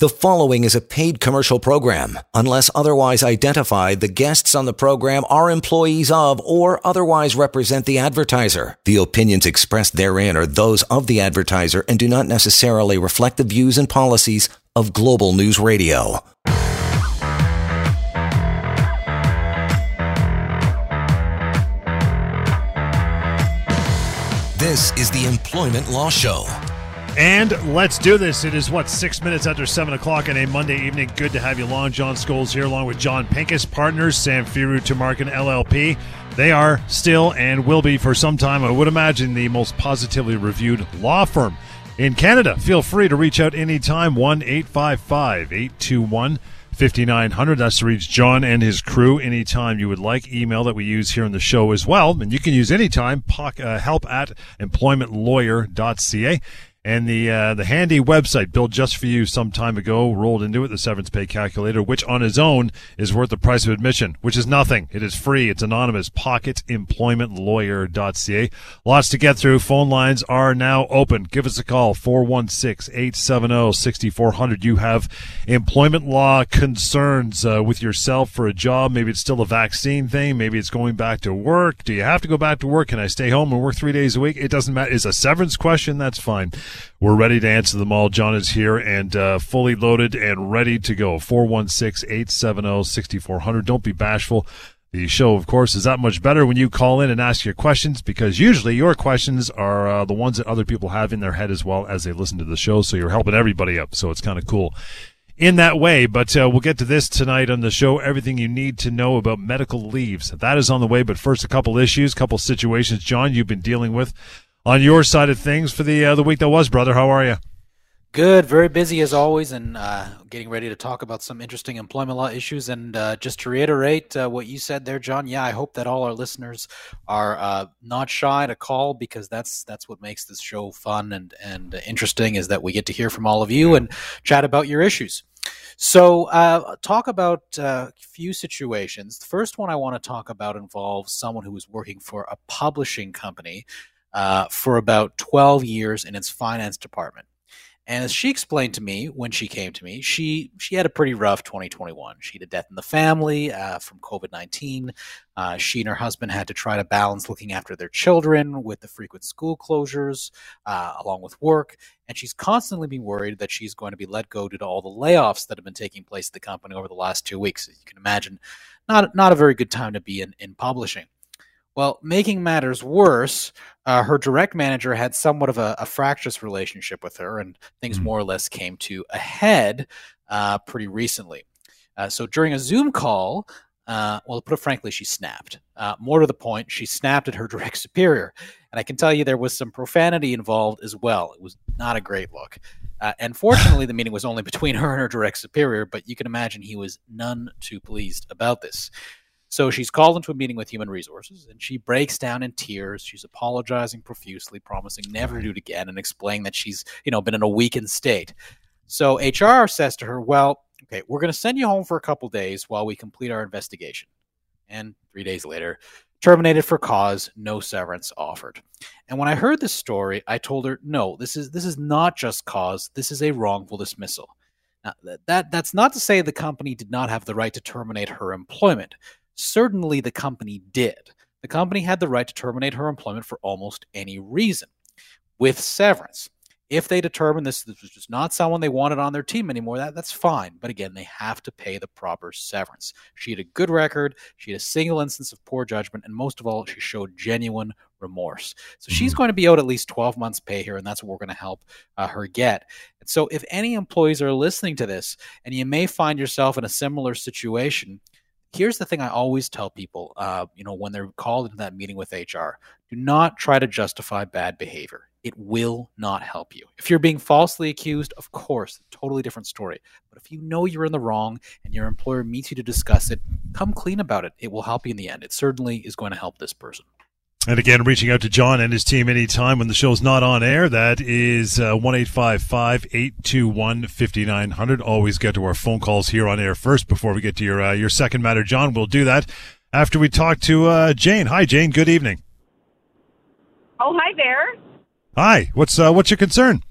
The following is a paid commercial program. Unless otherwise identified, the guests on the program are employees of or otherwise represent the advertiser. The opinions expressed therein are those of the advertiser and do not necessarily reflect the views and policies of Global News Radio. This is the Employment Law Show. And let's do this. It is what six minutes after seven o'clock on a Monday evening. Good to have you along. John Scholes here, along with John Pinkus, partners, Samfiru Tumarkin LLP. They are still and will be for some time, I would imagine, the most positively reviewed law firm in Canada. Feel free to reach out anytime. One eight five five eight two one. 5900. That's to reach John and his crew anytime you would like. Email that we use here on the show as well. And you can use anytime uh, help at employmentlawyer.ca. And the uh, the handy website built just for you some time ago rolled into it the severance pay calculator, which on its own is worth the price of admission, which is nothing. It is free. It's anonymous. Pocketemploymentlawyer.ca. Lots to get through. Phone lines are now open. Give us a call 416-870-6400. You have employment law concerns uh, with yourself for a job. Maybe it's still a vaccine thing. Maybe it's going back to work. Do you have to go back to work? Can I stay home and work three days a week? It doesn't matter. Is a severance question? That's fine. We're ready to answer them all. John is here and uh, fully loaded and ready to go. 416 870 6400. Don't be bashful. The show, of course, is that much better when you call in and ask your questions because usually your questions are uh, the ones that other people have in their head as well as they listen to the show. So you're helping everybody up. So it's kind of cool in that way. But uh, we'll get to this tonight on the show. Everything you need to know about medical leaves. That is on the way. But first, a couple issues, couple situations, John, you've been dealing with on your side of things for the uh, the week that was, brother. How are you? Good, very busy as always, and uh, getting ready to talk about some interesting employment law issues. And uh, just to reiterate uh, what you said there, John, yeah, I hope that all our listeners are uh, not shy to call because that's that's what makes this show fun and and interesting is that we get to hear from all of you and chat about your issues. So, uh, talk about a uh, few situations. The first one I want to talk about involves someone who is working for a publishing company uh, for about 12 years in its finance department. And as she explained to me when she came to me, she she had a pretty rough 2021. She had a death in the family uh, from COVID 19. Uh, she and her husband had to try to balance looking after their children with the frequent school closures, uh, along with work. And she's constantly been worried that she's going to be let go due to all the layoffs that have been taking place at the company over the last two weeks. As you can imagine, not not a very good time to be in, in publishing. Well, making matters worse, uh, her direct manager had somewhat of a, a, fractious relationship with her, and things mm-hmm. more or less came to a head uh, pretty recently. Uh, so during a Zoom call, uh, well, to put it frankly, she snapped. Uh, more to the point, she snapped at her direct superior. And I can tell you there was some profanity involved as well. It was not a great look. Uh, and fortunately, the meeting was only between her and her direct superior, but you can imagine he was none too pleased about this. So she's called into a meeting with human resources and she breaks down in tears. She's apologizing profusely, promising never to do it again, and explaining that she's, you know, been in a weakened state. So HR says to her, Well, okay, we're going to send you home for a couple days while we complete our investigation. And three days later, terminated for cause, no severance offered. And when I heard this story, I told her, no, this is this is not just cause, this is a wrongful dismissal. Now, that that's not to say the company did not have the right to terminate her employment. Certainly, the company did. The company had the right to terminate her employment for almost any reason with severance. If they determine this, this was just not someone they wanted on their team anymore, that, that's fine. But again, they have to pay the proper severance. She had a good record, she had a single instance of poor judgment, and most of all, she showed genuine remorse. So she's mm-hmm. going to be out at least 12 months' pay here, and that's what we're going to help uh, her get. And so if any employees are listening to this, and you may find yourself in a similar situation, here's the thing I always tell people, uh, you know, when they're called into that meeting with HR, do not try to justify bad behavior. It will not help you. If you're being falsely accused, of course, totally different story. But if you know you're in the wrong and your employer meets you to discuss it, come clean about it. It will help you in the end. It certainly is going to help this person. And again, reaching out to John and his team anytime when the show's not on air. That is uh, one eight five five eight two one fifty nine hundred. Always get to our phone calls here on air first before we get to your uh, your second matter, John. We'll do that after we talk to uh, Jane. Hi, Jane. Good evening. Oh, hi there. Hi. What's uh, what's your concern?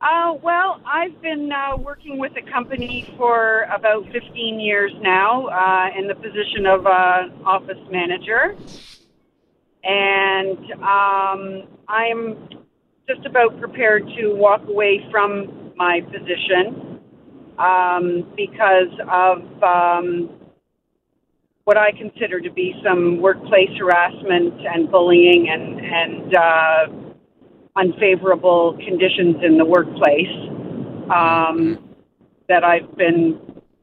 Uh, well, I've been uh, working with the company for about 15 years now uh, in the position of uh, office manager. And um, I'm just about prepared to walk away from my position um, because of um, what I consider to be some workplace harassment and bullying and, and uh, unfavorable conditions in the workplace um, that I've been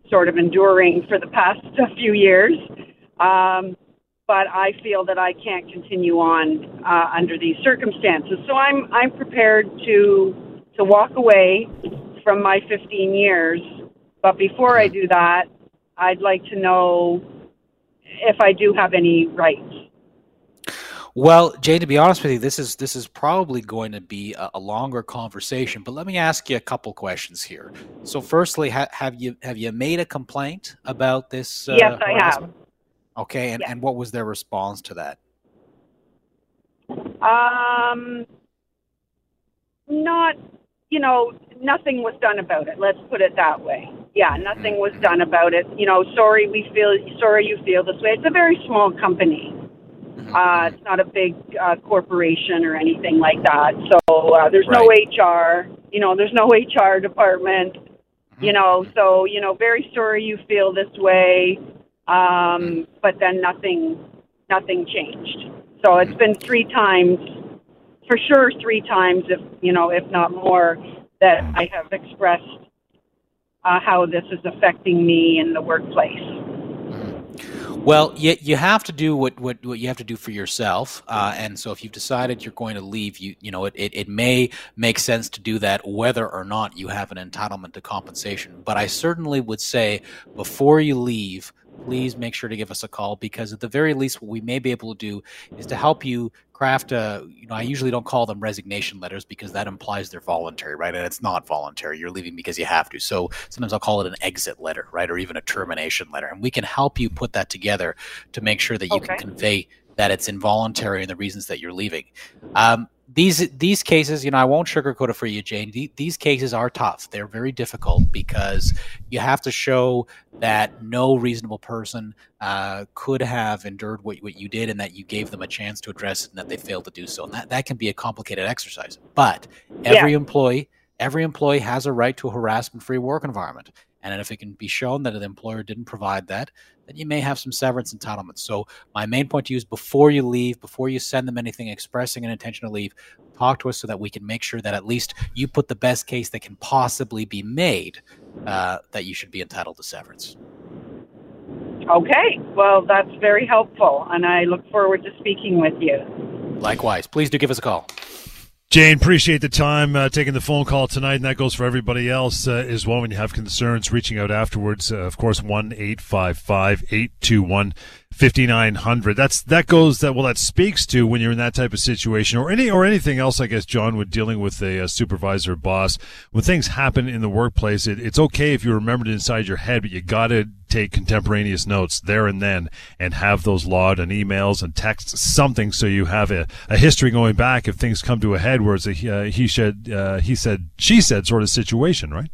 sort of enduring for the past few years. Um, but I feel that I can't continue on uh, under these circumstances. So I'm I'm prepared to to walk away from my 15 years. But before I do that, I'd like to know if I do have any rights. Well, Jay, to be honest with you, this is this is probably going to be a, a longer conversation. But let me ask you a couple questions here. So, firstly, ha- have you have you made a complaint about this? Uh, yes, I have. Okay, and, yes. and what was their response to that? Um, not, you know, nothing was done about it. Let's put it that way. Yeah, nothing was done about it. You know, sorry, we feel sorry you feel this way. It's a very small company. Uh, it's not a big uh, corporation or anything like that. So uh, there's right. no HR. You know, there's no HR department. Mm-hmm. You know, so you know, very sorry you feel this way. Um, but then nothing, nothing changed. So it's been three times, for sure, three times, if you know, if not more, that I have expressed uh, how this is affecting me in the workplace. Well, you, you have to do what, what, what you have to do for yourself. Uh, and so if you've decided you're going to leave, you, you know, it, it, it may make sense to do that whether or not you have an entitlement to compensation. But I certainly would say before you leave, please make sure to give us a call because at the very least what we may be able to do is to help you craft a you know i usually don't call them resignation letters because that implies they're voluntary right? And it's not voluntary. You're leaving because you have to. So sometimes i'll call it an exit letter right? Or even a termination letter. And we can help you put that together to make sure that you okay. can convey that it's involuntary and the reasons that you're leaving. Um, these these cases, you know, I won't sugarcoat it for you, Jane. these cases are tough. They're very difficult because you have to show that no reasonable person uh, could have endured what, what you did, and that you gave them a chance to address it, and that they failed to do so. And that that can be a complicated exercise. But every yeah. employee, every employee has a right to a harassment-free work environment. And if it can be shown that an employer didn't provide that, then you may have some severance entitlements. So my main point to you is before you leave, before you send them anything expressing an intention to leave, talk to us so that we can make sure that at least you put the best case that can possibly be made uh, that you should be entitled to severance. Okay, well, that's very helpful, and I look forward to speaking with you. Likewise. Please do give us a call. Jane, appreciate the time uh, taking the phone call tonight, and that goes for everybody else uh, as well. When you have concerns, reaching out afterwards, uh, of course, one eight five five eight two one 5900 that's that goes that well that speaks to when you're in that type of situation or any or anything else i guess john with dealing with a, a supervisor boss when things happen in the workplace it, it's okay if you remember it inside your head but you gotta take contemporaneous notes there and then and have those logged and emails and texts something so you have a, a history going back if things come to a head where it's a uh, he said uh, he said she said sort of situation right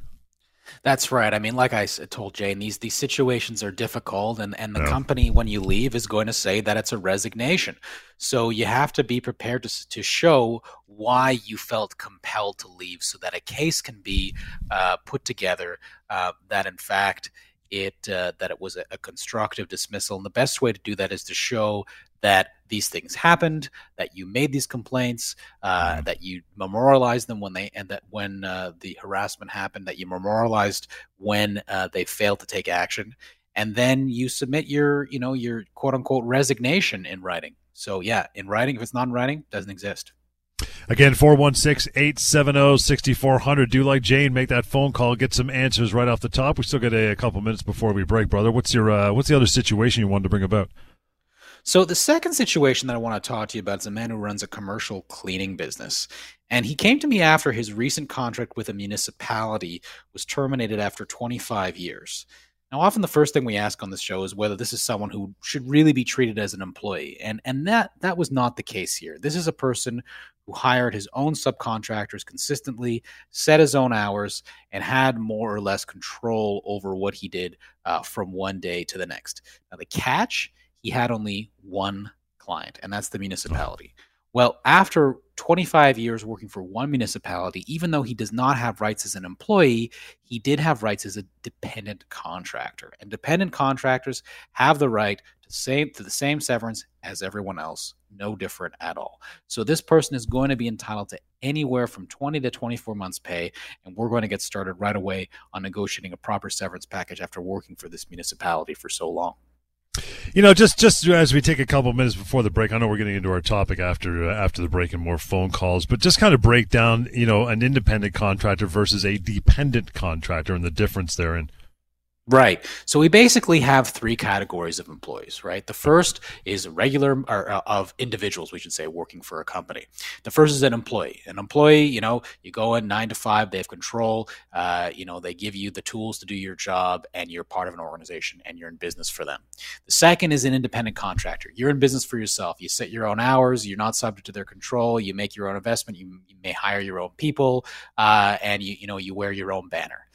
that's right. I mean, like I told Jane, these these situations are difficult, and and the yeah. company when you leave is going to say that it's a resignation. So you have to be prepared to to show why you felt compelled to leave, so that a case can be uh, put together uh, that in fact it uh, that it was a, a, constructive dismissal. And the best way to do that is to show that these things happened, that you made these complaints, uh, mm-hmm. that you memorialized them when they, and that when uh, the harassment happened, that you memorialized when uh, they failed to take action, and then you submit your, you know, your quote unquote resignation in writing. So yeah, in writing, if it's not in writing, doesn't exist. Again, 416 870 6400. Do like Jane, make that phone call, get some answers right off the top. We still got a, a couple minutes before we break, brother. What's your uh, what's the other situation you wanted to bring about? So the second situation that I want to talk to you about is a man who runs a commercial cleaning business. And he came to me after his recent contract with a municipality was terminated after 25 years. Now, often the first thing we ask on the show is whether this is someone who should really be treated as an employee, and and that that was not the case here. This is a person who hired his own subcontractors consistently, set his own hours, and had more or less control over what he did uh, from one day to the next. Now, the catch he had only one client, and that's the municipality. Well, after 25 years working for one municipality, even though he does not have rights as an employee, he did have rights as a dependent contractor. And dependent contractors have the right same, to the same severance as everyone else, no different at all. So this person is going to be entitled to anywhere from 20 to 24 months' pay, and we're going to get started right away on negotiating a proper severance package after working for this municipality for so long. You know, just just as we take a couple minutes before the break, I know we're getting into our topic after uh, after the break and more phone calls, but just kind of break down, you know, an independent contractor versus a dependent contractor and the difference therein. Right. So we basically have three categories of employees, right? The first is regular or uh, of individuals, we should say, working for a company. The first is an employee. An employee, you know, you go in nine to five, they have control, uh, you know, they give you the tools to do your job, and you're part of an organization and you're in business for them. The second is an independent contractor. You're in business for yourself. You set your own hours. You're not subject to their control. You make your own investment. You, you may hire your own people, uh, and you you know you wear your own banner.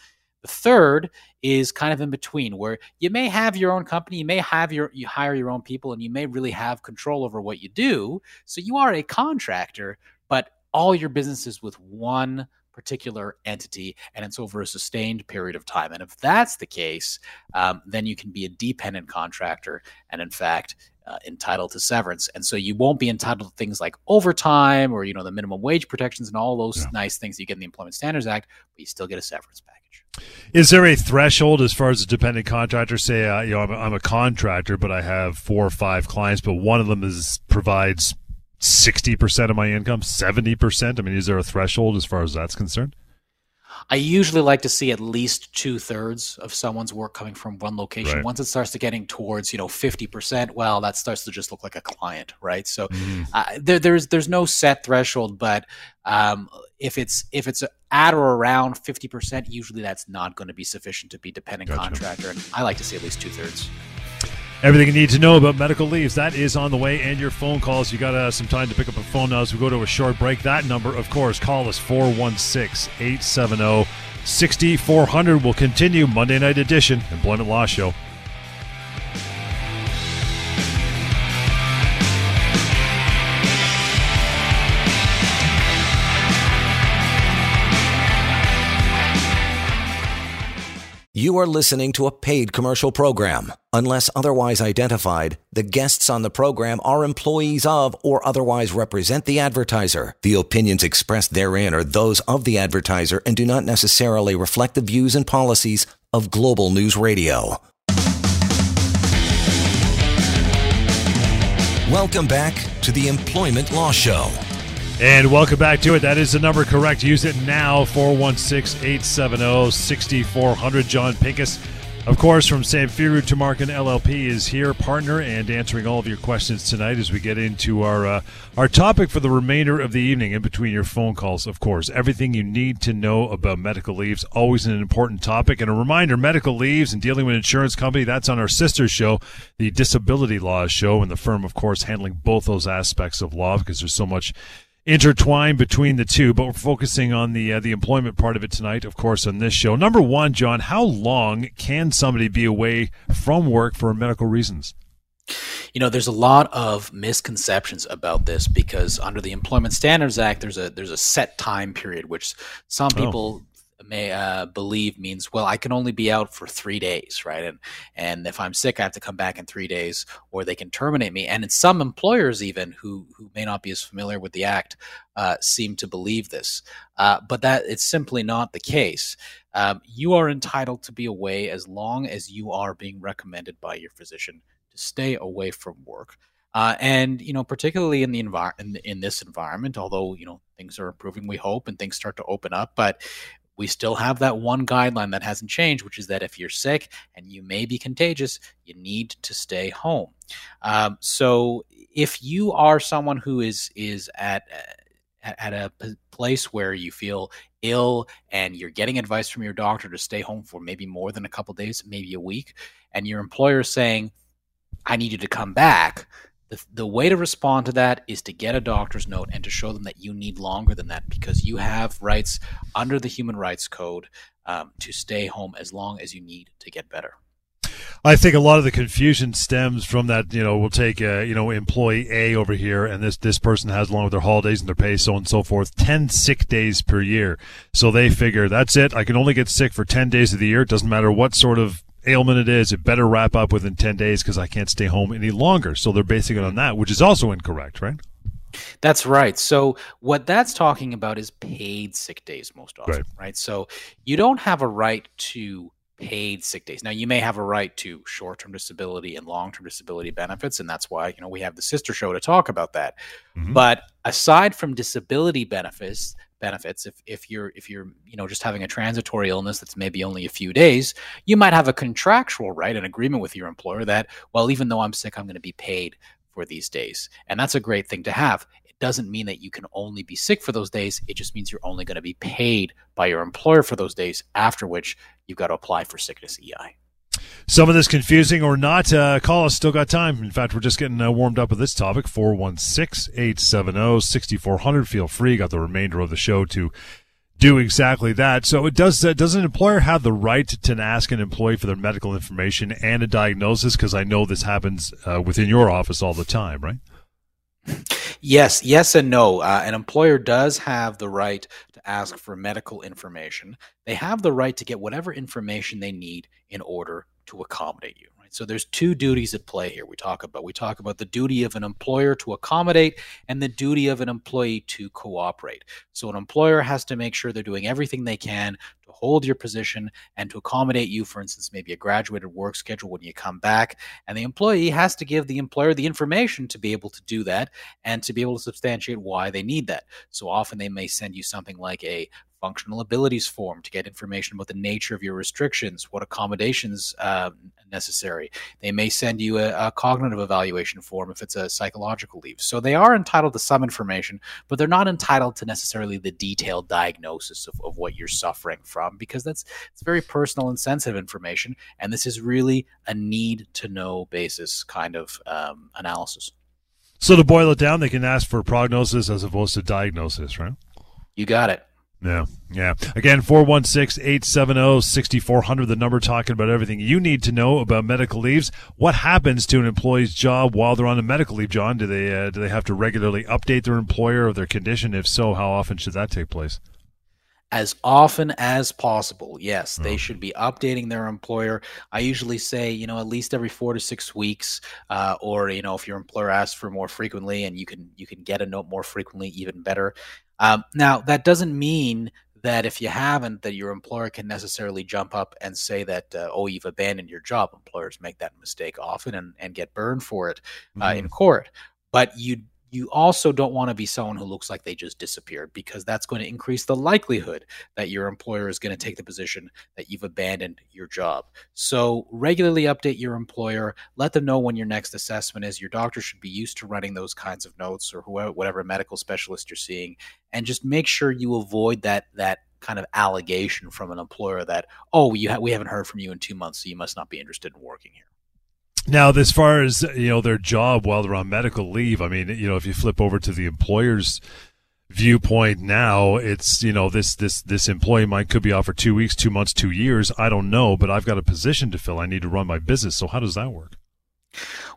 The third is kind of in between, where you may have your own company, you may have your you hire your own people, and you may really have control over what you do. So you are a contractor, but all your business is with one particular entity and it's over a sustained period of time. And if that's the case, um, then you can be a dependent contractor and, in fact, uh, entitled to severance. And so you won't be entitled to things like overtime or, you know, the minimum wage protections and all those yeah. nice things you get in the Employment Standards Act, but you still get a severance package. Is there a threshold as far as a dependent contractor? Say, uh, you know, I'm a, I'm a contractor, but I have four or five clients, but one of them is provides sixty percent of my income, seventy percent. I mean, is there a threshold as far as that's concerned? I usually like to see at least two thirds of someone's work coming from one location. Right. Once it starts to getting towards you know fifty percent, well, that starts to just look like a client, right? So mm. uh, there, there's there's no set threshold, but um, if it's if it's at or around 50%, usually that's not going to be sufficient to be dependent gotcha. contractor. And I like to see at least two thirds. Everything you need to know about medical leaves, that is on the way, and your phone calls. You got uh, some time to pick up a phone now as we go to a short break. That number, of course, call us 416 870 6400. We'll continue Monday night edition, Employment Law Show. You are listening to a paid commercial program. Unless otherwise identified, the guests on the program are employees of or otherwise represent the advertiser. The opinions expressed therein are those of the advertiser and do not necessarily reflect the views and policies of Global News Radio. Welcome back to the Employment Law Show. And welcome back to it. That is the number correct. Use it now 416 870 6400. John Pinkus, of course, from Samfiru Tumarkin LLP, is here, partner, and answering all of your questions tonight as we get into our uh, our topic for the remainder of the evening. In between your phone calls, of course, everything you need to know about medical leaves always an important topic. And a reminder: medical leaves and dealing with insurance company. That's on our sister show, the Disability Laws Show, and the firm, of course, handling both those aspects of law because there's so much intertwined between the two, but we're focusing on the uh, the employment part of it tonight, of course, on this show. Number one, John, how long can somebody be away from work for medical reasons? You know, there's a lot of misconceptions about this because under the Employment Standards Act, there's a there's a set time period which some oh. May uh, believe means well i can only be out for three days right? And and if i'm sick i have to come back in three days or they can terminate me. And in some employers even who who may not be as familiar with the act uh, seem to believe this. Uh, but that it's simply not the case. Um, you are entitled to be away as long as you are being recommended by your physician to stay away from work. Uh, and you know, particularly in the envir- in, in, this environment, although you know things are improving, we hope, and things start to open up. But we still have that one guideline that hasn't changed, which is that if you're sick and you may be contagious, you need to stay home. Um, so if you are someone who is is at at, at a place where you feel ill and you're getting advice from your doctor to stay home for maybe more than a couple days, maybe a week, and your employer is saying, I need you to come back. The, way to respond to that is to get a doctor's note and to show them that you need longer than that because you have rights under the Human Rights Code um, to stay home as long as you need to get better. I think a lot of the confusion stems from that. You know, we'll take uh, you know employee A over here, and this this person has along with their holidays and their pay, so on and so forth, ten sick days per year. So they figure that's it. I can only get sick for ten days of the year. It doesn't matter what sort of ailment it is. It better wrap up within ten days because I can't stay home any longer. So they're basing it on that, which is also incorrect, right? That's right. So what that's talking about is paid sick days most often, right? right? So you don't have a right to paid sick days. Now, you may have a right to short-term disability and long-term disability benefits, and that's why you know we have the sister show to talk about that. Mm-hmm. But aside from disability benefits, benefits, if if you're if you're you know just having a transitory illness that's maybe only a few days, you might have a contractual right, an agreement with your employer that well, even though I'm sick, I'm going to be paid for these days, and that's a great thing to have It doesn't mean that you can only be sick for those days. It just means you're only going to be paid by your employer for those days, after which you've got to apply for sickness EI. Some of this confusing or not, uh, call us. Still got time. In fact, we're just getting uh, warmed up with this topic 416 870 6400. Feel free. Got the remainder of the show to do exactly that. So it does. Uh, does an employer have the right to ask an employee for their medical information and a diagnosis? Because I know this happens uh, within your office all the time, right? Yes, yes, and no. Uh, an employer does have the right to ask for medical information. They have the right to get whatever information they need in order to accommodate you. Right? So there's two duties at play here. We talk about we talk about the duty of an employer to accommodate and the duty of an employee to cooperate. So an employer has to make sure they're doing everything they can to hold your position and to accommodate you, for instance, maybe a graduated work schedule when you come back. And the employee has to give the employer the information to be able to do that and to be able to substantiate why they need that. So often they may send you something like a functional abilities form to get information about the nature of your restrictions, what accommodations uh, necessary. They may send you a, a, cognitive evaluation form if it's a psychological leave. So they are entitled to some information, but they're not entitled to necessarily the detailed diagnosis of, of what you're suffering from because that's it's very personal and sensitive information. And this is really a need to know basis kind of um, analysis. So to boil it down, they can ask for prognosis as opposed to diagnosis, right? You got it. Yeah, yeah. Again, 416 870 6400, the number talking about everything you need to know about medical leaves. What happens to an employee's job while they're on a medical leave, John? Do they, uh, do they have to regularly update their employer of their condition? If so, how often should that take place? As often as possible, yes. They should be updating their employer. I usually say, you know, at least every four to six weeks, uh, or you know, if your employer asks for more frequently, and you can you can get a note more frequently, even better. Um, now, that doesn't mean that if you haven't, that your employer can necessarily jump up and say that, uh, oh, you've abandoned your job. Employers make that mistake often and, and get burned for it uh, mm. in court. But you you also don't want to be someone who looks like they just disappeared because that's going to increase the likelihood that your employer is going to take the position that you've abandoned your job. So, regularly update your employer, let them know when your next assessment is. Your doctor should be used to running those kinds of notes or whoever, whatever medical specialist you're seeing, and just make sure you avoid that that kind of allegation from an employer that oh you ha- we haven't heard from you in 2 months so you must not be interested in working here. Now, as far as you know, their job while they're on medical leave, I mean, you know, if you flip over to the employer's viewpoint now, it's you know, this this this employee might could be off for two weeks, two months, two years. I don't know, but I've got a position to fill. I need to run my business. So how does that work?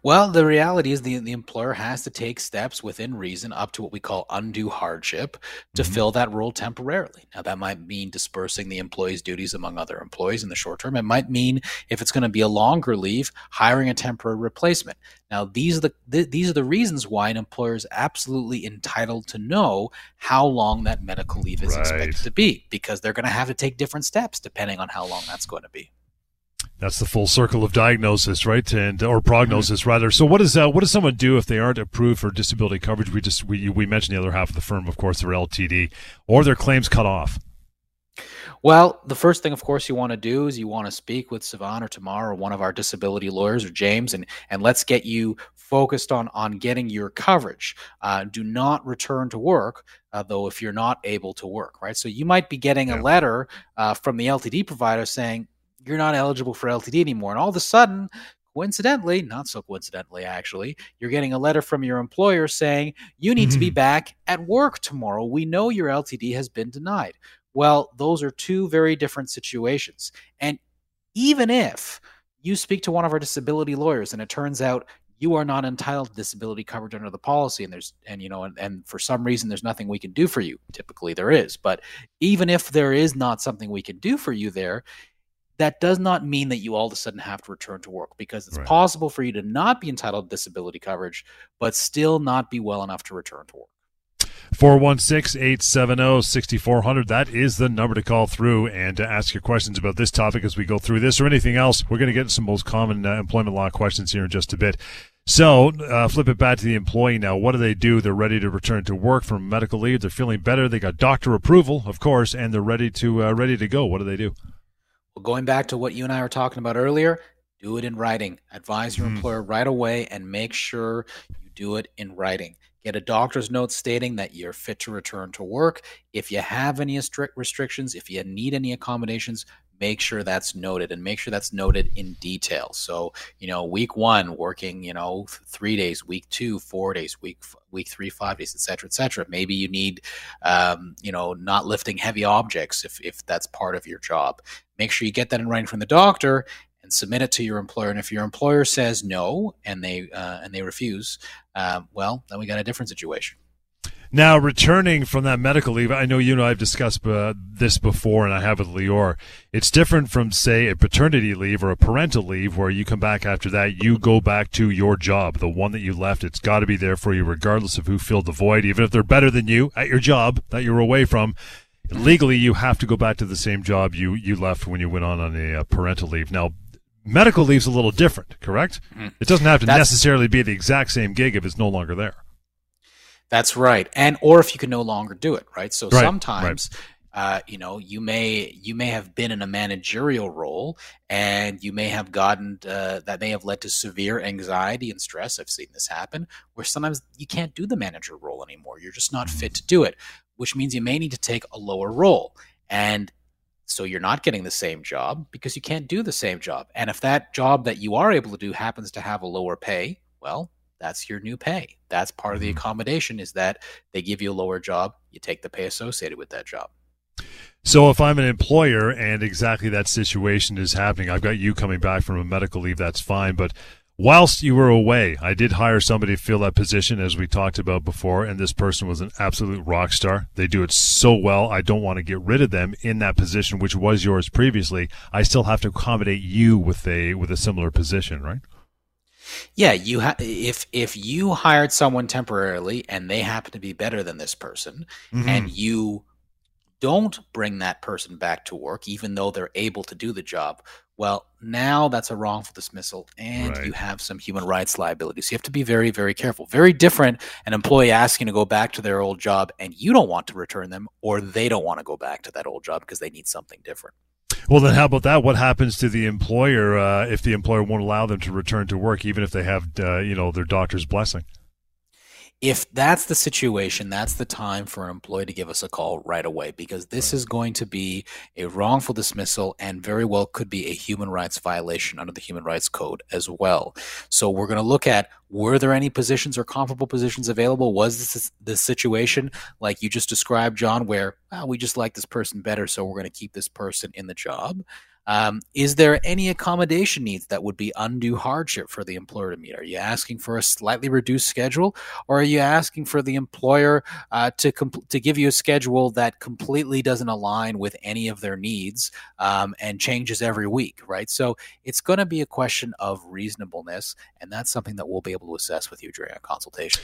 Well, the reality is the, the employer has to take steps within reason up to what we call undue hardship to mm-hmm. fill that role temporarily. Now, that might mean dispersing the employee's duties among other employees in the short term. It might mean, if it's going to be a longer leave, hiring a temporary replacement. Now, these are the th- these are the reasons why an employer is absolutely entitled to know how long that medical leave is right. expected to be, because they're going to have to take different steps depending on how long that's going to be. That's the full circle of diagnosis, right? And or prognosis mm-hmm. rather. So what does uh, what does someone do if they aren't approved for disability coverage? We just we we mentioned the other half of the firm, of course, their LTD, or their claims cut off. Well, the first thing, of course, you want to do is you want to speak with Sivan or Tamar or one of our disability lawyers or James, and and let's get you focused on on getting your coverage. Uh, do not return to work, uh, though, if you're not able to work. Right. So you might be getting yeah. a letter uh, from the LTD provider saying you're not eligible for LTD anymore, and all of a sudden. Coincidentally, not so coincidentally, actually, you're getting a letter from your employer saying you need mm-hmm. to be mm-hmm. back at work tomorrow. We know your LTD has been denied. Well, those are two very different situations. And even if you speak to one of our disability lawyers and it turns out you are not entitled to disability coverage under the policy and there's and you know and, and for some reason there's nothing we can do for you typically there is but even if there is not something we can do for you there that does not mean that you all of a sudden have to return to work because it's right. possible for you to not be entitled to disability coverage but still not be well enough to return to work. 416-870-6400 that is the number to call through and to ask your questions about this topic as we go through this or anything else. We're going to get some most common uh, employment law questions here in just a bit. So uh, flip it back to the employee now. What do they do? They're ready to return to work from medical leave. They're feeling better. They got doctor approval of course and they're ready to uh, ready to go. What do they do well, going back to what you and i were talking about earlier do it in writing advise your mm. employer right away and make sure you do it in writing Get a doctor's note stating that you're fit to return to work. If you have any strict restrictions, if you need any accommodations, make sure that's noted and make sure that's noted in detail. So, you know, week one, working, you know, three days, week two, four days, week week three, five days, et cetera, et cetera. Maybe you need, um, you know, not lifting heavy objects if, if that's part of your job. Make sure you get that in writing from the doctor and submit it to your employer. And if your employer says no and they uh, and they refuse, uh, well, then we got a different situation. Now, returning from that medical leave, I know you and I have discussed uh, this before, and I have with Lior. It's different from, say, a paternity leave or a parental leave, where you come back after that, you go back to your job, the one that you left. It's got to be there for you, regardless of who filled the void, even if they're better than you at your job that you're away from legally you have to go back to the same job you you left when you went on on a, a parental leave. Now, medical leave's a little different, correct? Mm. It doesn't have to That's, necessarily be the exact same gig if it's no longer there. That's right, and or if you can no longer do it, right? So right, sometimes. Right. Uh, you know, you may you may have been in a managerial role, and you may have gotten uh, that may have led to severe anxiety and stress. I've seen this happen, where sometimes you can't do the manager role anymore. You're just not fit to do it, which means you may need to take a lower role. And so you're not getting the same job because you can't do the same job. And if that job that you are able to do happens to have a lower pay, well, that's your new pay. That's part of the mm-hmm. accommodation is that they give you a lower job, you take the pay associated with that job. So if I'm an employer and exactly that situation is happening, I've got you coming back from a medical leave, that's fine, but Whilst you were away, I did hire somebody to fill that position, as we talked about before, and this person was an absolute rock star. They do it so well. I don't want to get rid of them in that position, which was yours previously. I still have to accommodate you with a with a similar position, right? Yeah, you ha- if if you hired someone temporarily and they happen to be better than this person, mm-hmm. and you don't bring that person back to work, even though they're able to do the job, well, now that's a wrongful dismissal and right. you have some human rights liabilities. You have to be very, very careful. Very different an employee asking to go back to their old job and you don't want to return them, or they don't want to go back to that old job because they need something different. Well, then how about that? What happens to the employer uh, if the employer won't allow them to return to work, even if they have, uh, you know, their doctor's blessing? If that's the situation, that's the time for an employee to give us a call right away because this is going to be a wrongful dismissal and very well could be a human rights violation under the Human Rights Code as well. So we're going to look at were there any positions or comparable positions available? Was this the situation like you just described, John, where oh, we just like this person better, so we're going to keep this person in the job? Um, is there any accommodation needs that would be undue hardship for the employer to meet? Are you asking for a slightly reduced schedule, or are you asking for the employer uh, to to give you a schedule that completely doesn't align with any of their needs um, and changes every week? Right. So it's going to be a question of reasonableness, and that's something that we'll be able to assess with you during a consultation.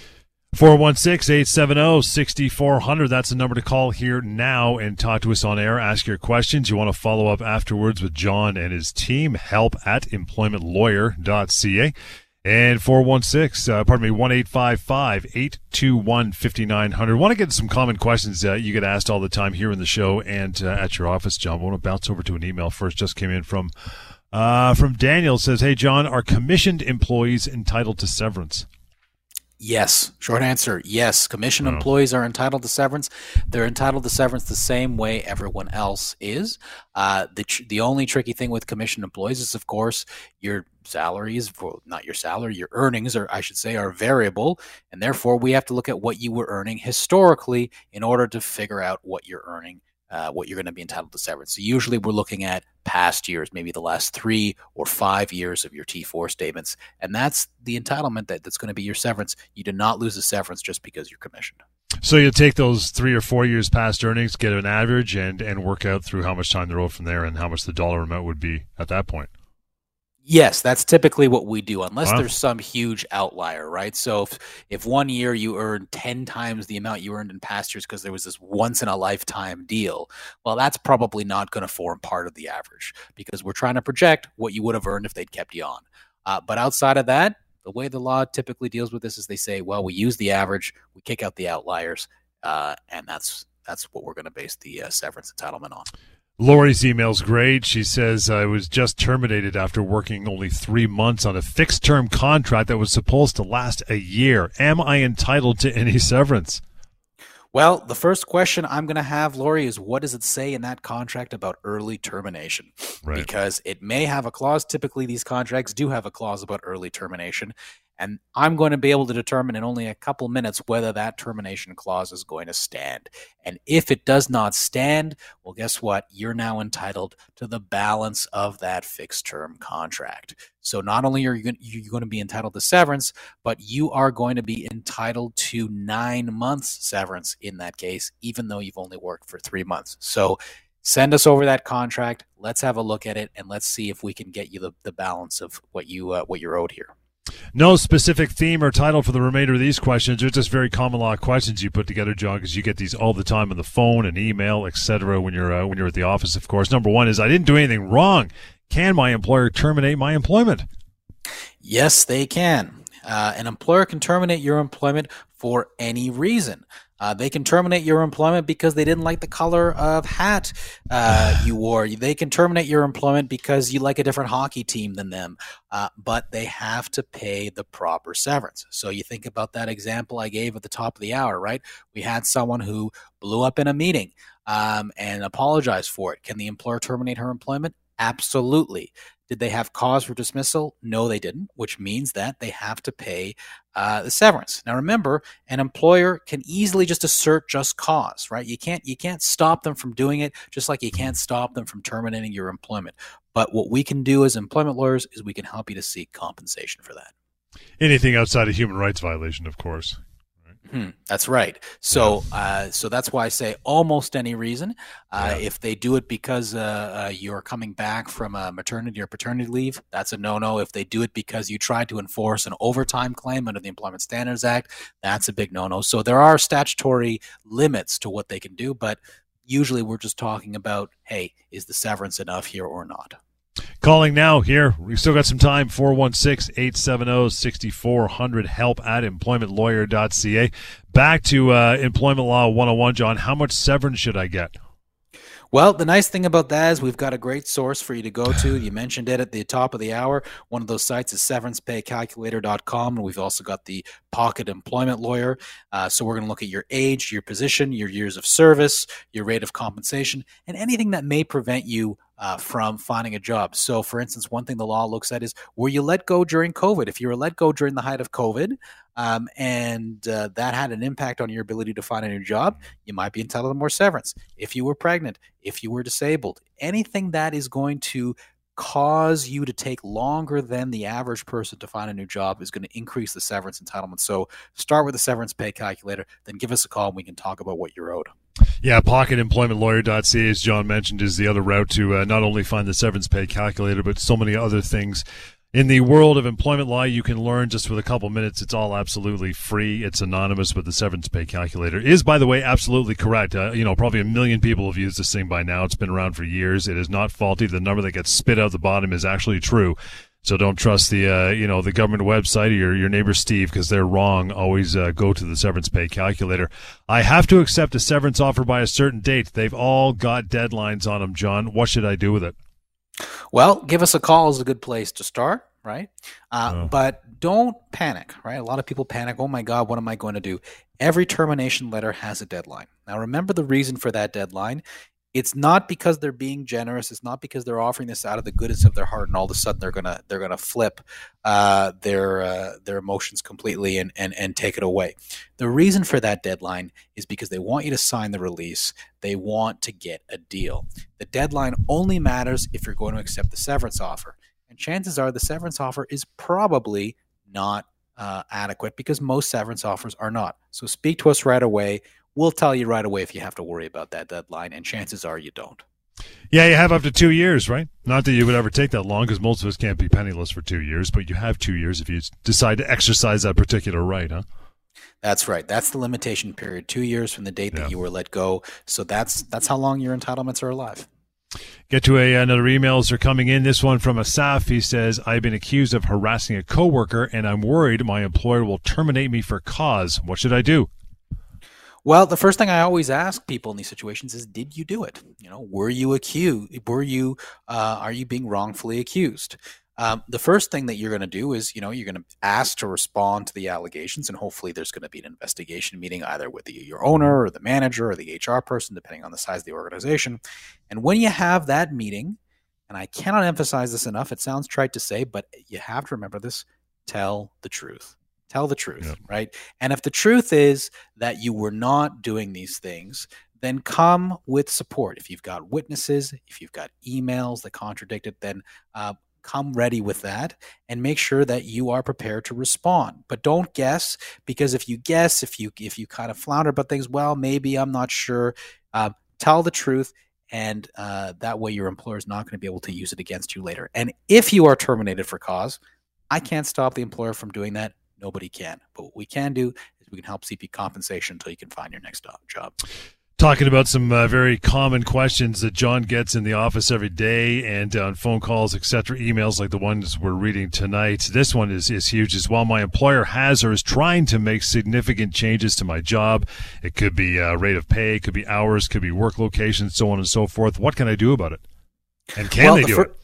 416 870 6400. That's the number to call here now and talk to us on air. Ask your questions. You want to follow up afterwards with John and his team. Help at employmentlawyer.ca. And 416, uh, pardon me, 1 821 5900. Want to get some common questions uh, you get asked all the time here in the show and uh, at your office, John. I want to bounce over to an email first. Just came in from Uh, from Daniel says, "Hey John, are commissioned employees entitled to severance?" Yes. Short answer yes. Commission employees are entitled to severance. They're entitled to severance the same way everyone else is. Uh, the, tr- the only tricky thing with commission employees is, of course, your salaries, well, not your salary, your earnings, or I should say, are variable. And therefore, we have to look at what you were earning historically in order to figure out what you're earning uh, what you're going to be entitled to severance. So usually we're looking at past years, maybe the last three or five years of your T4 statements. And that's the entitlement that, that's going to be your severance. You do not lose the severance just because you're commissioned. So you take those three or four years past earnings, get an average, and and work out through how much time they're owed from there, and how much the dollar amount would be at that point. Yes, that's typically what we do, unless there's some huge outlier, right? So if, if one year you earned 10 times the amount you earned in past years because there was this once in a lifetime deal, well, that's probably not going to form part of the average because we're trying to project what you would have earned if they'd kept you on. Uh, but outside of that, the way the law typically deals with this is they say, well, we use the average, we kick out the outliers, uh, and that's that's what we're going to base the uh, severance entitlement on. Lori's email's great. She says, I was just terminated after working only three months on a fixed term contract that was supposed to last a year. Am I entitled to any severance? Well, the first question I'm going to have, Lori, is what does it say in that contract about early termination? Right. Because it may have a clause. Typically, these contracts do have a clause about early termination. And I'm going to be able to determine in only a couple minutes whether that termination clause is going to stand. And if it does not stand, well, guess what? You're now entitled to the balance of that fixed term contract. So not only are you going to be entitled to severance, but you are going to be entitled to nine months severance in that case, even though you've only worked for three months. So send us over that contract. Let's have a look at it and let's see if we can get you the, the balance of what you uh, what you're owed here. No specific theme or title for the remainder of these questions. They're just very common law questions you put together, John, because you get these all the time on the phone and email, etc. When you're uh, when you're at the office, of course. Number one is I didn't do anything wrong. Can my employer terminate my employment? Yes, they can. Uh, an employer can terminate your employment for any reason. Uh, they can terminate your employment because they didn't like the color of hat uh, you wore. They can terminate your employment because you like a different hockey team than them, uh, but they have to pay the proper severance. So you think about that example I gave at the top of the hour, right? We had someone who blew up in a meeting um, and apologized for it. Can the employer terminate her employment? Absolutely. Did they have cause for dismissal? No, they didn't, which means that they have to pay uh, the severance. Now, remember, an employer can easily just assert just cause, right? You can't you can't stop them from doing it, just like you can't stop them from terminating your employment. But what we can do as employment lawyers is we can help you to seek compensation for that. Anything outside a human rights violation, of course. Hmm, that's right. So, uh, so that's why I say almost any reason. Uh, yeah. If they do it because uh, uh, you're coming back from a maternity or paternity leave, that's a no-no. If they do it because you tried to enforce an overtime claim under the Employment Standards Act, that's a big no-no. So there are statutory limits to what they can do, but usually we're just talking about, hey, is the severance enough here or not? Calling now here. We've still got some time. 416 870 6400. Help at employmentlawyer.ca. Back to uh, Employment Law 101, John. How much severance should I get? Well, the nice thing about that is we've got a great source for you to go to. You mentioned it at the top of the hour. One of those sites is severancepaycalculator.com. And we've also got the Pocket Employment Lawyer. Uh, so we're going to look at your age, your position, your years of service, your rate of compensation, and anything that may prevent you uh, from finding a job. So, for instance, one thing the law looks at is were you let go during COVID? If you were let go during the height of COVID um, and uh, that had an impact on your ability to find a new job, you might be entitled to more severance. If you were pregnant, if you were disabled, anything that is going to cause you to take longer than the average person to find a new job is going to increase the severance entitlement. So start with the severance pay calculator, then give us a call and we can talk about what you're owed. Yeah, pocketemploymentlawyer.ca, as John mentioned, is the other route to uh, not only find the severance pay calculator, but so many other things. In the world of employment law, you can learn just with a couple minutes. It's all absolutely free. It's anonymous, but the severance pay calculator is, by the way, absolutely correct. Uh, you know, probably a million people have used this thing by now. It's been around for years. It is not faulty. The number that gets spit out the bottom is actually true. So don't trust the uh, you know the government website or your, your neighbor Steve because they're wrong. Always uh, go to the severance pay calculator. I have to accept a severance offer by a certain date. They've all got deadlines on them, John. What should I do with it? Well, give us a call is a good place to start, right? Uh, Oh. But don't panic, right? A lot of people panic. Oh my God, what am I going to do? Every termination letter has a deadline. Now, remember the reason for that deadline. It's not because they're being generous. It's not because they're offering this out of the goodness of their heart, and all of a sudden they're gonna they're gonna flip uh, their uh, their emotions completely and, and and take it away. The reason for that deadline is because they want you to sign the release. They want to get a deal. The deadline only matters if you're going to accept the severance offer. And chances are the severance offer is probably not uh, adequate because most severance offers are not. So speak to us right away. We'll tell you right away if you have to worry about that deadline, and chances are you don't. Yeah, you have up to two years, right? Not that you would ever take that long, because most of us can't be penniless for two years, but you have two years if you decide to exercise that particular right, huh? That's right. That's the limitation period. Two years from the date Yeah. that you were let go. So that's that's how long your entitlements are alive. Get to a, another emails are coming in. This one from Asaf. He says, I've been accused of harassing a coworker and I'm worried my employer will terminate me for cause. What should I do? Well, the first thing I always ask people in these situations is, did you do it? You know, were you accused? Were you? Uh, are you being wrongfully accused? Um, the first thing that you're going to do is, you know, you're going to ask to respond to the allegations, and hopefully there's going to be an investigation meeting either with the, your owner or the manager or the HR person, depending on the size of the organization. And when you have that meeting, and I cannot emphasize this enough, it sounds trite to say, but you have to remember this: tell the truth. Tell the truth, Yeah. right? And if the truth is that you were not doing these things, then come with support. If you've got witnesses, if you've got emails that contradict it, then uh, come ready with that and make sure that you are prepared to respond. But don't guess because if you guess, if you if you kind of flounder about things, well, maybe I'm not sure. Um, tell the truth. And uh, that way, your employer is not going to be able to use it against you later. And if you are terminated for cause, I can't stop the employer from doing that. Nobody can. But what we can do is we can help CP compensation until you can find your next job. Talking about some uh, very common questions that John gets in the office every day and on phone calls, etc., emails like the ones we're reading tonight. This one is, is huge as well. My employer has or is trying to make significant changes to my job. It could be uh, rate of pay, could be hours, could be work location, so on and so forth. What can I do about it? And can Well, they the do fir- it?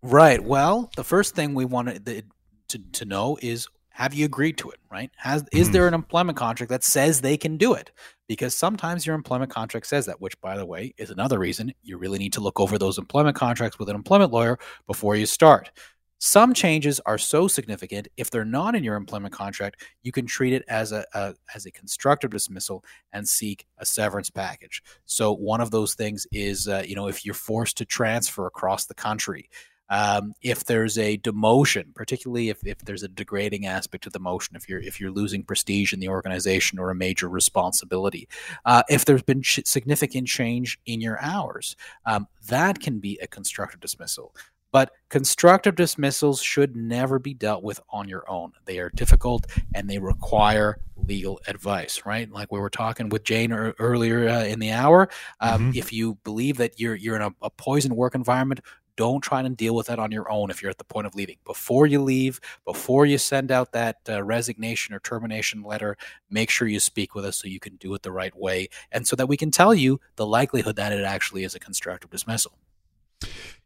Right. Well, the first thing we want to, to to know is have you agreed to it, right? Has is Mhm. there an employment contract that says they can do it? Because sometimes your employment contract says that, which by the way is another reason you really need to look over those employment contracts with an employment lawyer before you start. Some changes are so significant if they're not in your employment contract, you can treat it as a, a as a constructive dismissal and seek a severance package. So one of those things is, uh, you know, if you're forced to transfer across the country, um, if there's a demotion, particularly if, if there's a degrading aspect to the motion, if you're if you're losing prestige in the organization or a major responsibility, uh, if there's been significant change in your hours, um, that can be a constructive dismissal. But constructive dismissals should never be dealt with on your own. They are difficult and they require legal advice, right? Like we were talking with Jane ear- earlier uh, in the hour. Um, Mhm. If you believe that you're you're in a, a poison work environment, don't try and deal with that on your own if you're at the point of leaving. Before you leave, before you send out that uh, resignation or termination letter, make sure you speak with us so you can do it the right way and so that we can tell you the likelihood that it actually is a constructive dismissal.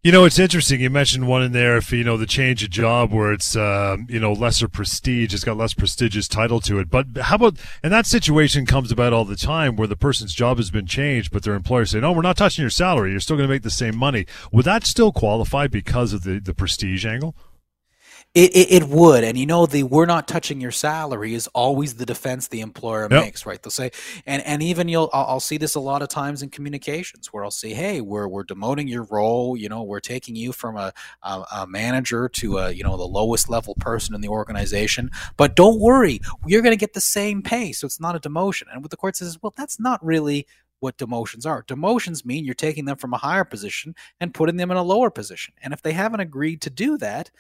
You know, it's interesting. You mentioned one in there. If you know the change of job where it's um, you know lesser prestige, it's got less prestigious title to it. But how about and that situation comes about all the time where the person's job has been changed, but their employer say, "No, we're not touching your salary. You're still going to make the same money." Would that still qualify because of the the prestige angle? It, it, it would, and you know the "we're not touching your salary" is always the defense the employer Yep. makes, right? They'll say, and and even you'll I'll, I'll see this a lot of times in communications where I'll say, "Hey, we're we're demoting your role. You know, we're taking you from a, a a manager to a you know the lowest level person in the organization, but don't worry, you're going to get the same pay, so it's not a demotion." And what the court says is, "Well, that's not really." What demotions are. Demotions mean you're taking them from a higher position and putting them in a lower position. And if they haven't agreed to do that,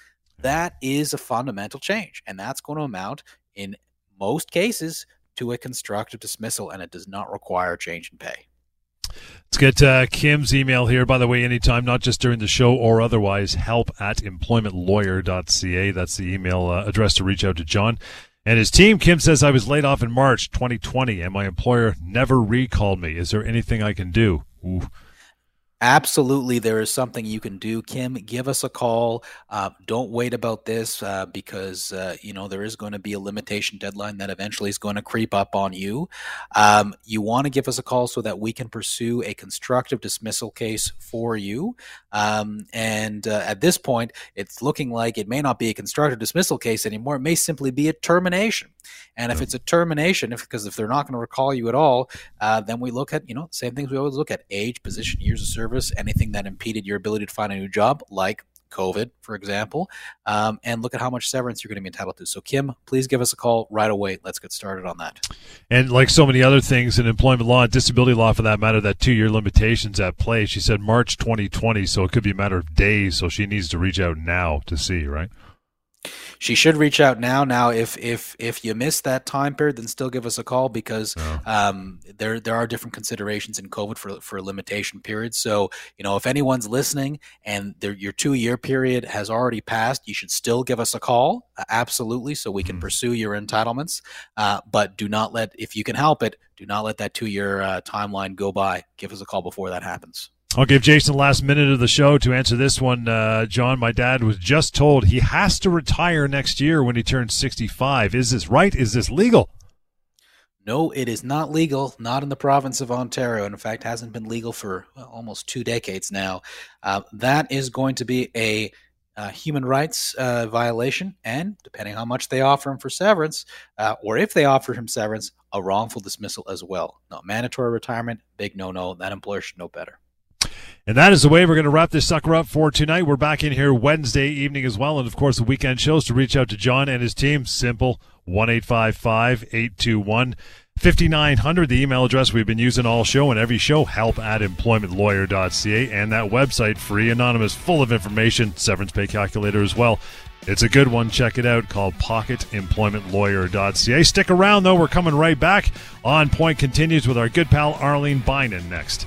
that is a fundamental change. And that's going to amount, in most cases, to a constructive dismissal, and it does not require change in pay. Let's get uh, Kim's email here, by the way, anytime, not just during the show or otherwise. Help at employmentlawyer.ca. That's the email uh, address to reach out to John and his team. Kim says, I was laid off in March 2020 and my employer never recalled me. Is there anything I can do? Ooh. Absolutely there is something you can do. Kim give us a call. Uh, don't wait about this uh, because uh, you know there is going to be a limitation deadline that eventually is going to creep up on you. Um, you want to give us a call so that we can pursue a constructive dismissal case for you um, and uh, at this point it's looking like it may not be a constructive dismissal case anymore. It may simply be a termination. And if it's a termination if because if they're not going to recall you at all uh, then we look at you know same things we always look at age position years of service service, anything that impeded your ability to find a new job, like COVID, for example, um, and look at how much severance you're going to be entitled to. So, Kim, please give us a call right away. Let's get started on that. And like so many other things in employment law and disability law, for that matter, that two year limitations at play. She said March 2020, so it could be a matter of days. So she needs to reach out now to see, right? She should reach out now. Now, if if if you miss that time period, then still give us a call because oh. um, there there are different considerations in COVID for for limitation periods. So you know, if anyone's listening and your two year period has already passed, you should still give us a call, uh, absolutely, so we can mm. pursue your entitlements. Uh, but do not let, if you can help it, do not let that two year uh, timeline go by. Give us a call before that happens. I'll give Jason the last minute of the show to answer this one. Uh, John, my dad was just told he has to retire next year when he turns 65. Is this right? Is this legal? No, it is not legal, not in the province of Ontario. In fact, hasn't been legal for well, almost two decades now. Uh, that is going to be a uh, human rights uh, violation, and depending how much they offer him for severance, uh, or if they offer him severance, a wrongful dismissal as well. No, mandatory retirement, big no no. That employer should know better. And that is the way we're going to wrap this sucker up for tonight. We're back in here Wednesday evening as well. And of course, the weekend shows to reach out to John and his team. Simple 1 821 5900, the email address we've been using all show and every show, help at employmentlawyer.ca. And that website, free, anonymous, full of information, severance pay calculator as well. It's a good one. Check it out called pocketemploymentlawyer.ca. Stick around, though. We're coming right back. On Point continues with our good pal Arlene Bynon next.